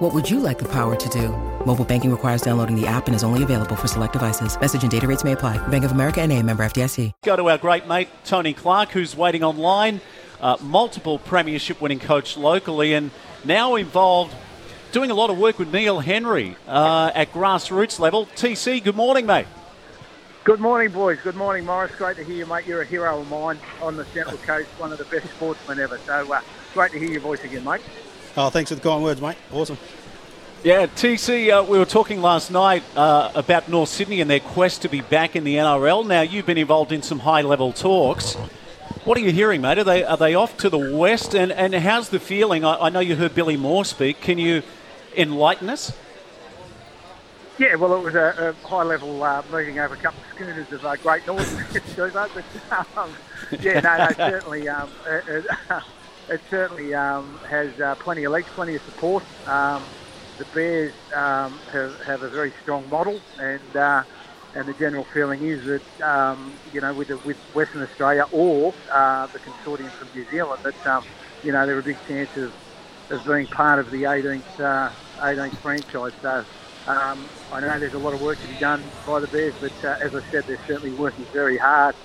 What would you like the power to do? Mobile banking requires downloading the app and is only available for select devices. Message and data rates may apply. Bank of America and a member FDIC. Go to our great mate, Tony Clark, who's waiting online. Uh, multiple premiership winning coach locally and now involved doing a lot of work with Neil Henry uh, at grassroots level. TC, good morning, mate. Good morning, boys. Good morning, Morris. Great to hear you, mate. You're a hero of mine on the Central Coast, one of the best sportsmen ever. So uh, great to hear your voice again, mate. Oh, thanks for the kind words, mate. Awesome. Yeah, TC, uh, we were talking last night uh, about North Sydney and their quest to be back in the NRL. Now, you've been involved in some high level talks. What are you hearing, mate? Are they are they off to the west? And, and how's the feeling? I, I know you heard Billy Moore speak. Can you enlighten us? Yeah, well, it was a, a high level uh, meeting over a couple of schooners of uh, Great Northern, but um, yeah, no, no, certainly, um, it, certainly um, has uh, plenty of legs, plenty of support. Um, the Bears um, have, have a very strong model, and uh, and the general feeling is that um, you know with with Western Australia or uh, the consortium from New Zealand that um, you know there are a big chance of, of being part of the 18th uh, 18th franchise. So um, I know there's a lot of work to be done by the Bears, but uh, as I said, they're certainly working very hard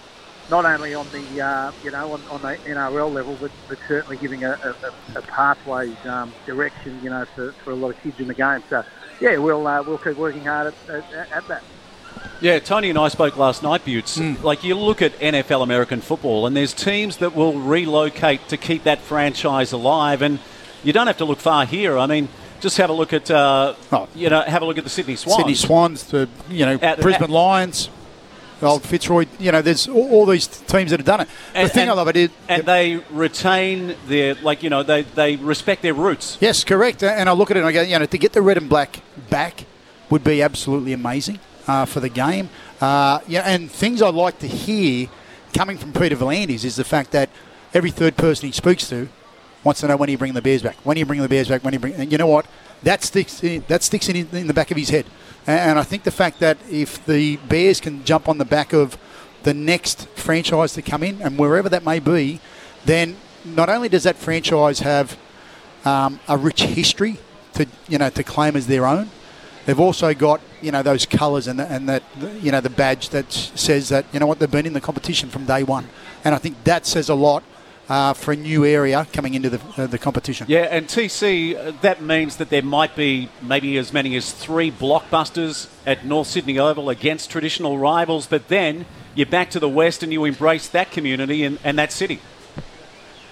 not only on the uh, you know on, on, the NRL level, but, but certainly giving a, a, a pathways um, direction you know for, for a lot of kids in the game. So yeah, we'll uh, we'll keep working hard at, at, at, that. Yeah, Tony and I spoke last night, Butts. Mm. Like you look at NFL American football, and there's teams that will relocate to keep that franchise alive, and you don't have to look far here. I mean just have a look at uh, oh. you know have a look at the Sydney Swans. Sydney Swans, the you know at, Brisbane at, Lions. Old Fitzroy, you know, there's all, all, these teams that have done it. And, the thing and, I love it is, and yep. they retain their, like you know, they they respect their roots. Yes, correct. And I look at it and I go, you know, to get the red and black back would be absolutely amazing uh, for the game. Uh, yeah, and things I like to hear coming from Peter V'landys is the fact that every third person he speaks to wants to know when you bring the Bears back. When you bring the Bears back? When you bring? And you know what? That sticks. In, that sticks in, in the back of his head. And I think the fact that if the Bears can jump on the back of the next franchise to come in, and wherever that may be, then not only does that franchise have um, a rich history to you know to claim as their own, they've also got you know those colours and, and that you know the badge that says that you know what they've been in the competition from day one, and I think that says a lot uh, for a new area coming into the, uh, the competition. Yeah, and TC, uh, that means that there might be maybe as many as three blockbusters at North Sydney Oval against traditional rivals, but then you're back to the west and you embrace that community and, and that city.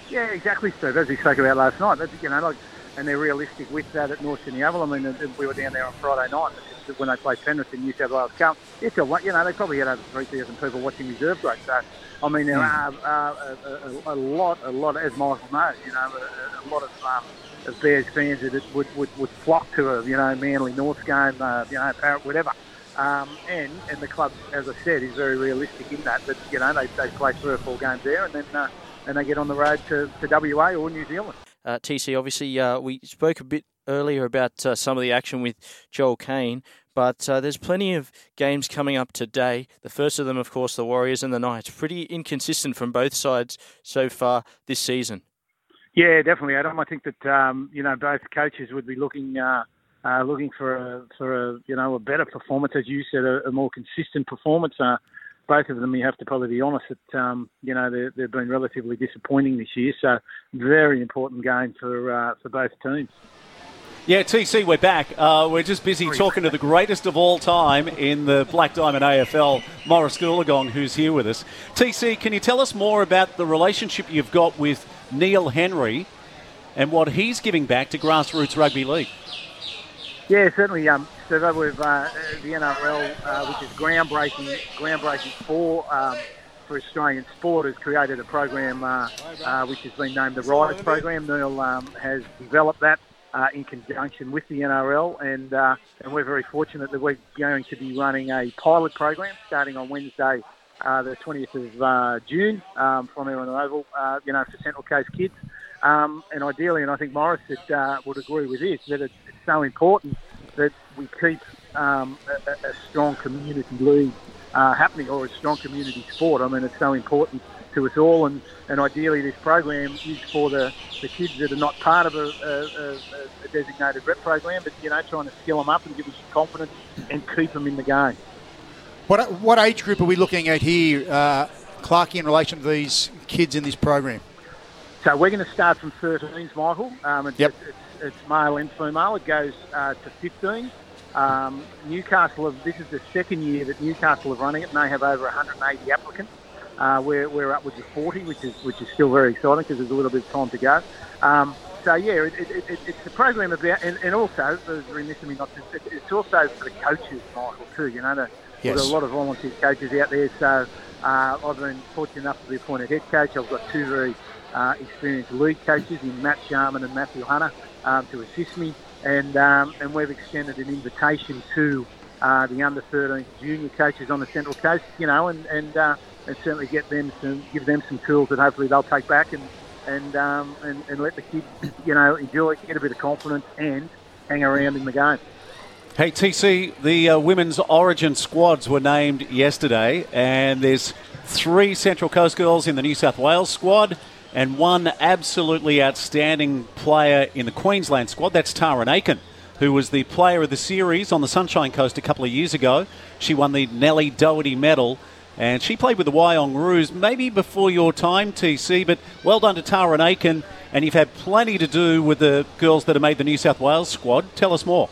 Yeah, exactly, Steve. As we spoke about last night, you know, like, and they're realistic with that at North Sydney Oval. I mean, we were down there on Friday night when they play Penrith in New South Wales Cup. It's a, you know, they probably had over 3,000 people watching reserve grade. So I mean, there mm. are uh, a, a, a, lot, a lot, as Michael knows, you know, a, a lot of, um, of Bears fans that would, would, would flock to a, you know, Manly North game, uh, you know, Parra, whatever. Um, and and the club, as I said, is very realistic in that. That you know they, they play three or four games there, and then uh, and they get on the road to, to WA or New Zealand. Uh, TC, obviously, uh, we spoke a bit earlier about uh, some of the action with Joel Kane, But uh, there's plenty of games coming up today. The first of them, of course, the Warriors and the Knights. Pretty inconsistent from both sides so far this season. Yeah, definitely, Adam. I think that um, you know both coaches would be looking uh, uh, looking for a, for a you know a better performance, as you said, a, a more consistent performance. Uh, both of them, you have to probably be honest that um, you know they've been relatively disappointing this year. So very important game for uh, for both teams. Yeah, TC, we're back. Uh, we're just busy talking to the greatest of all time in the Black Diamond AFL, Morris Goolagong, who's here with us. TC, can you tell us more about the relationship you've got with Neil Henry and what he's giving back to grassroots rugby league? Yeah, certainly. Um, so with uh, the NRL, uh, which is groundbreaking, groundbreaking for um, for Australian sport, has created a program uh, uh, which has been named the Rise program. Neil um, has developed that uh, in conjunction with the NRL, and uh, and we're very fortunate that we're going to be running a pilot program starting on Wednesday uh, the 20th of uh, June um, from Erin Oval, uh, you know, for Central Coast kids. Um, and ideally, and I think Morris would, uh, would agree with this, that it's, it's so important that we keep um, a, a, strong community league happening or a strong community sport. I mean, it's so important to us all, and, and ideally, this program is for the, the kids that are not part of a, a, a designated rep program, but you know, trying to skill them up and give them some confidence and keep them in the game. What what age group are we looking at here, uh, Clarky, in relation to these kids in this program? So we're going to start from 13s, Michael. Um, it's, yep. it's, it's, male and female. It goes uh, to 15. Um, Newcastle, have, this is the second year that Newcastle are running it, and they have over 180 applicants. Uh, we're, we're upwards of 40, which is which is still very exciting because there's a little bit of time to go. Um, so yeah, it, it, it, it's a program about, and, and also there's remiss of me not to. It's also for the coaches, Michael, too. You know, the, yes. there's a lot of volunteer coaches out there. So uh, I've been fortunate enough to be appointed head coach. I've got two very uh, experienced lead coaches in Matt Sharman and Matthew Hunter um, to assist me, and um, and we've extended an invitation to uh, the under 13 junior coaches on the Central Coast, you know, and and, uh, and certainly get them some give them some tools that hopefully they'll take back and and um, and, and let the kids, you know, enjoy, get a bit of confidence, and hang around in the game. Hey TC, the uh, women's Origin squads were named yesterday, and there's three Central Coast girls in the New South Wales squad and one absolutely outstanding player in the Queensland squad. That's Tarryn Aiken, who was the player of the series on the Sunshine Coast a couple of years ago. She won the Nellie Doherty medal. And she played with the Wyong Roos maybe before your time, TC, but well done to Tarryn Aiken. And you've had plenty to do with the girls that have made the New South Wales squad. Tell us more.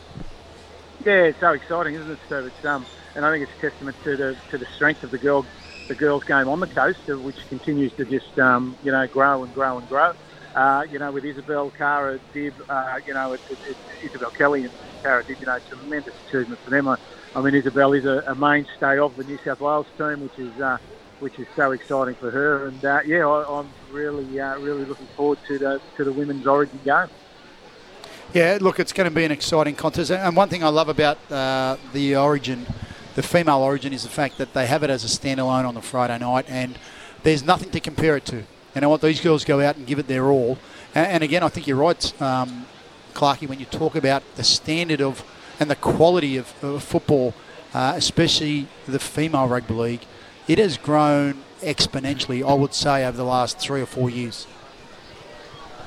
Yeah, it's so exciting, isn't it? So it's um, and I think it's a testament to the to the strength of the girl the girls' game on the coast, which continues to just um, you know grow and grow and grow. Uh, you know, with Isabel, Cara, Dib, uh, you know, it's, it's Isabel Kelly and Cara Dib, you know, tremendous achievement for them. I, I mean, Isabel is a, a, mainstay of the New South Wales team, which is uh, which is so exciting for her. And uh, yeah, I, am really uh, really looking forward to the to the women's Origin game. Yeah, look, it's going to be an exciting contest. And one thing I love about uh, the Origin the female origin is the fact that they have it as a standalone on the Friday night, and there's nothing to compare it to. And I want These girls go out and give it their all. And, again, I think you're right, um, when you talk about the standard of and the quality of, of football, uh, especially the female rugby league, it has grown exponentially, I would say, over the last three or four years.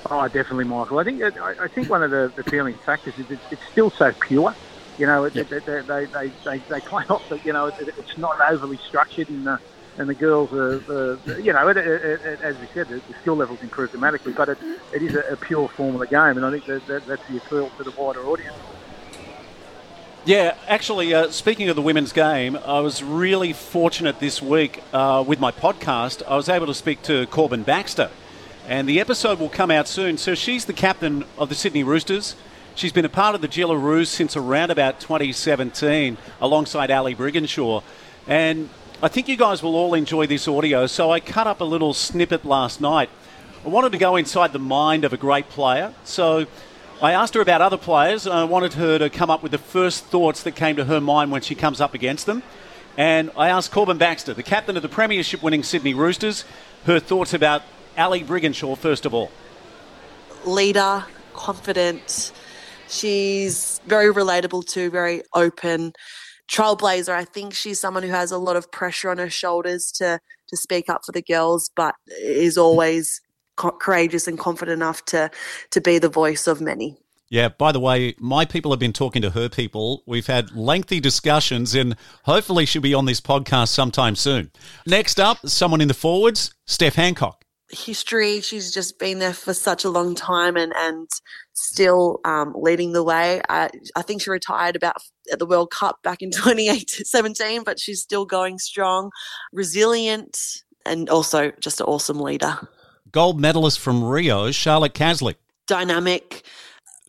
Oh, definitely, Michael. I think I think one of the, the appealing factors is it's still so pure. You know, yep. they, they, they, they, they, play off that, you know, it, it's not overly structured and, uh, and the girls are, uh, you know, it, it, as we said, the, the skill level's improved dramatically, but it, it is a, a pure form of the game, and I think that, that that's the appeal to the wider audience. Yeah, actually, uh, speaking of the women's game, I was really fortunate this week uh, with my podcast. I was able to speak to Corban Baxter, and the episode will come out soon. So she's the captain of the Sydney Roosters. She's been a part of the Jillaroos since around about 2017 alongside Ali Brigginshaw. And I think you guys will all enjoy this audio. So I cut up a little snippet last night. I wanted to go inside the mind of a great player. So I asked her about other players. I wanted her to come up with the first thoughts that came to her mind when she comes up against them. And I asked Corban Baxter, the captain of the Premiership winning Sydney Roosters, her thoughts about Ali Brigginshaw, first of all. Leader, confident, She's very relatable to, very open. Trailblazer, I think she's someone who has a lot of pressure on her shoulders to to speak up for the girls, but is always co- courageous and confident enough to to be the voice of many. Yeah, by the way, my people have been talking to her people. We've had lengthy discussions, and hopefully she'll be on this podcast sometime soon. Next up, someone in the forwards, Steph Hancock history. She's just been there for such a long time and, and still um, leading the way. I, I think she retired about at the World Cup back in 2017, but she's still going strong, resilient, and also just an awesome leader. Gold medalist from Rio, Charlotte Caslick. Dynamic,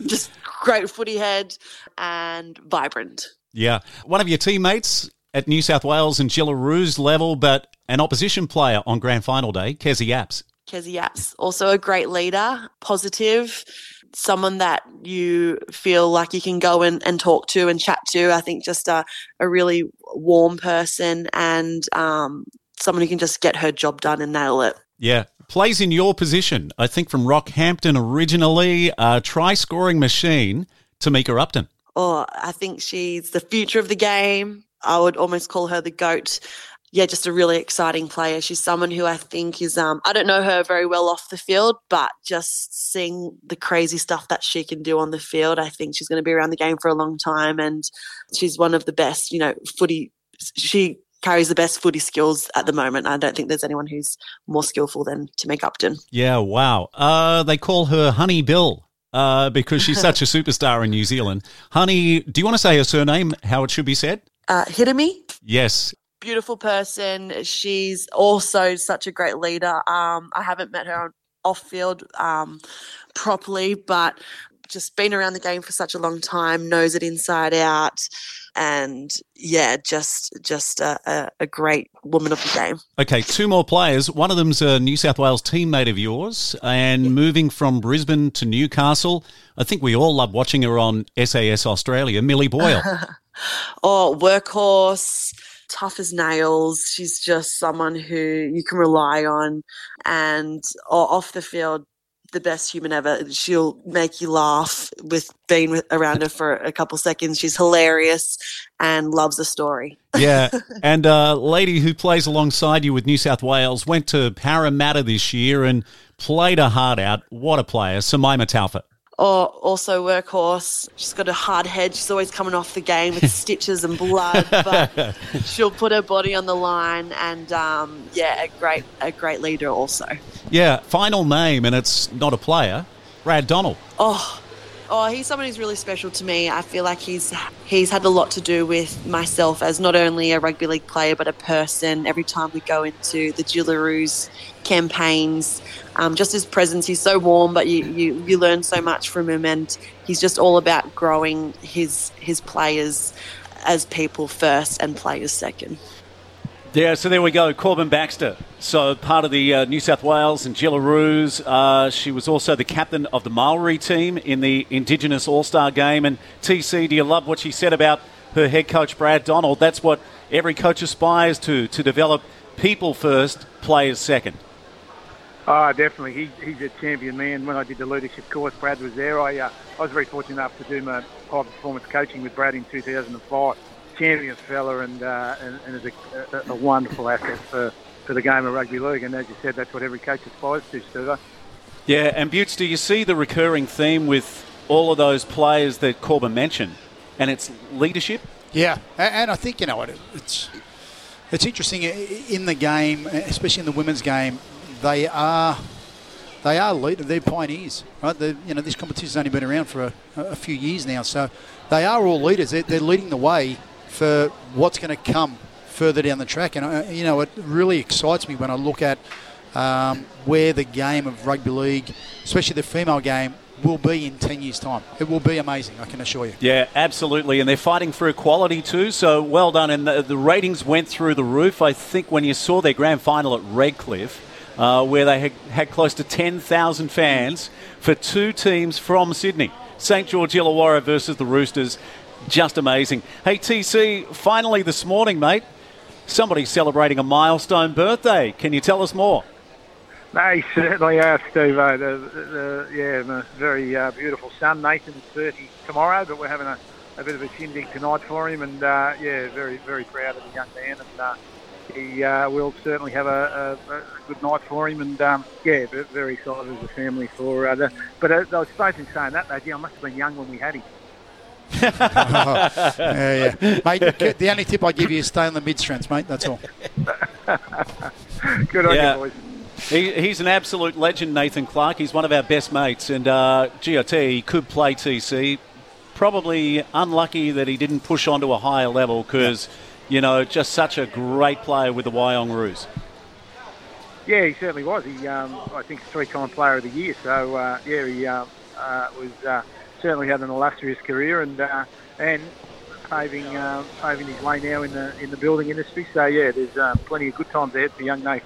just great footy head, and vibrant. Yeah. One of your teammates at New South Wales and Jillaroos level, but an opposition player on grand final day, Kezie Apps. Kezie Apps, also a great leader, positive, someone that you feel like you can go and, and talk to and chat to. I think just a, a really warm person and um, someone who can just get her job done and nail it. Yeah, plays in your position. I think from Rockhampton originally, a try scoring machine, Tamika Upton. Oh, I think she's the future of the game. I would almost call her the GOAT. Yeah, just a really exciting player. She's someone who I think is, um, I don't know her very well off the field, but just seeing the crazy stuff that she can do on the field, I think she's going to be around the game for a long time. And she's one of the best, you know, footy. She carries the best footy skills at the moment. I don't think there's anyone who's more skillful than Tamika Upton. Yeah, wow. Uh, they call her Honey Bill uh, because she's such a superstar in New Zealand. Honey, do you want to say her surname, how it should be said? Uh, Hireme? Yes. Beautiful person. She's also such a great leader. Um, I haven't met her on off field um, properly, but just been around the game for such a long time, knows it inside out and yeah, just just a, a, a, great woman of the game. Okay, two more players. One of them's a New South Wales teammate of yours, and yeah. moving from Brisbane to Newcastle. I think we all love watching her on SAS Australia. Millie Boyle. oh, workhorse. Tough as nails. She's just someone who you can rely on. And oh, off the field, the best human ever. She'll make you laugh with being around her for a couple seconds. She's hilarious and loves a story. yeah, and a uh, lady who plays alongside you with New South Wales went to Parramatta this year and played her heart out. What a player, Simaima Taufa or also workhorse. She's got a hard head. She's always coming off the game with stitches and blood, but she'll put her body on the line. And um, yeah, a great a great leader also. Yeah, final name, and it's not a player. Brad Donald. Oh, Oh, he's someone who's really special to me. I feel like he's he's had a lot to do with myself as not only a rugby league player but a person. Every time we go into the Jillaroos campaigns, um, just his presence, he's so warm, but you, you you learn so much from him, and he's just all about growing his his players as people first and players second. Yeah, so there we go. Corban Baxter. So part of the uh, New South Wales and Jillaroos. Uh, she was also the captain of the Maori team in the Indigenous All Star game. And TC, do you love what she said about her head coach, Brad Donald? That's what every coach aspires to, to develop people first, players second. Oh, definitely. He, he's a champion man. When I did the leadership course, Brad was there. I, uh, I was very fortunate enough to do my high performance coaching with Brad in 2005 champion fella and, uh, and, and is a, a, a, wonderful asset for, for the game of rugby league. And as you said, that's what every coach aspires to, Steve. Yeah, and Butts, do you see the recurring theme with all of those players that Corban mentioned, and it's leadership? Yeah, and I think you know what it's it's interesting in the game, especially in the women's game. They are they are leaders. They're pioneers, right? They're, you know, this competition's only been around for a, a few years now, so they are all leaders. They're, they're leading the way for what's going to come further down the track. And, uh, you know, it really excites me when I look at um, where the game of rugby league, especially the female game, will be in 10 years' time. It will be amazing, I can assure you. Yeah, absolutely. And they're fighting for equality too, so well done. And the, the ratings went through the roof. I think when you saw their grand final at Redcliffe, uh, where they had, had close to 10,000 fans for two teams from Sydney. St George Illawarra versus the Roosters just amazing. Hey, TC, finally this morning, mate, somebody's celebrating a milestone birthday. Can you tell us more? They certainly are, Steve. Uh, the, the, yeah, very uh, beautiful son, Nathan's 30 tomorrow, but we're having a, a bit of a shindig tonight for him, and uh, yeah, very, very proud of the young man, and uh, he uh, will certainly have a, a, a, good night for him, and um, yeah, very excited as a family for uh, the. But I was supposed in saying that, though, I must have been young when we had him yeah, yeah. Mate, the only tip I give you is stay on the mid strengths, mate. That's all. Good on yeah. you, boys. He, he's an absolute legend, Nathan Clark. He's one of our best mates, and uh, GOT, he could play TC. Probably unlucky that he didn't push on to a higher level because, yeah. you know, just such a great player with the Wyong Roos. Yeah, he certainly was. He, um, I think, three-time Player of the Year. So, uh, yeah, he uh, uh was uh, certainly had an illustrious career and uh, and paving uh, paving his way now in the in the building industry. So yeah, there's uh, plenty of good times ahead for young Nate.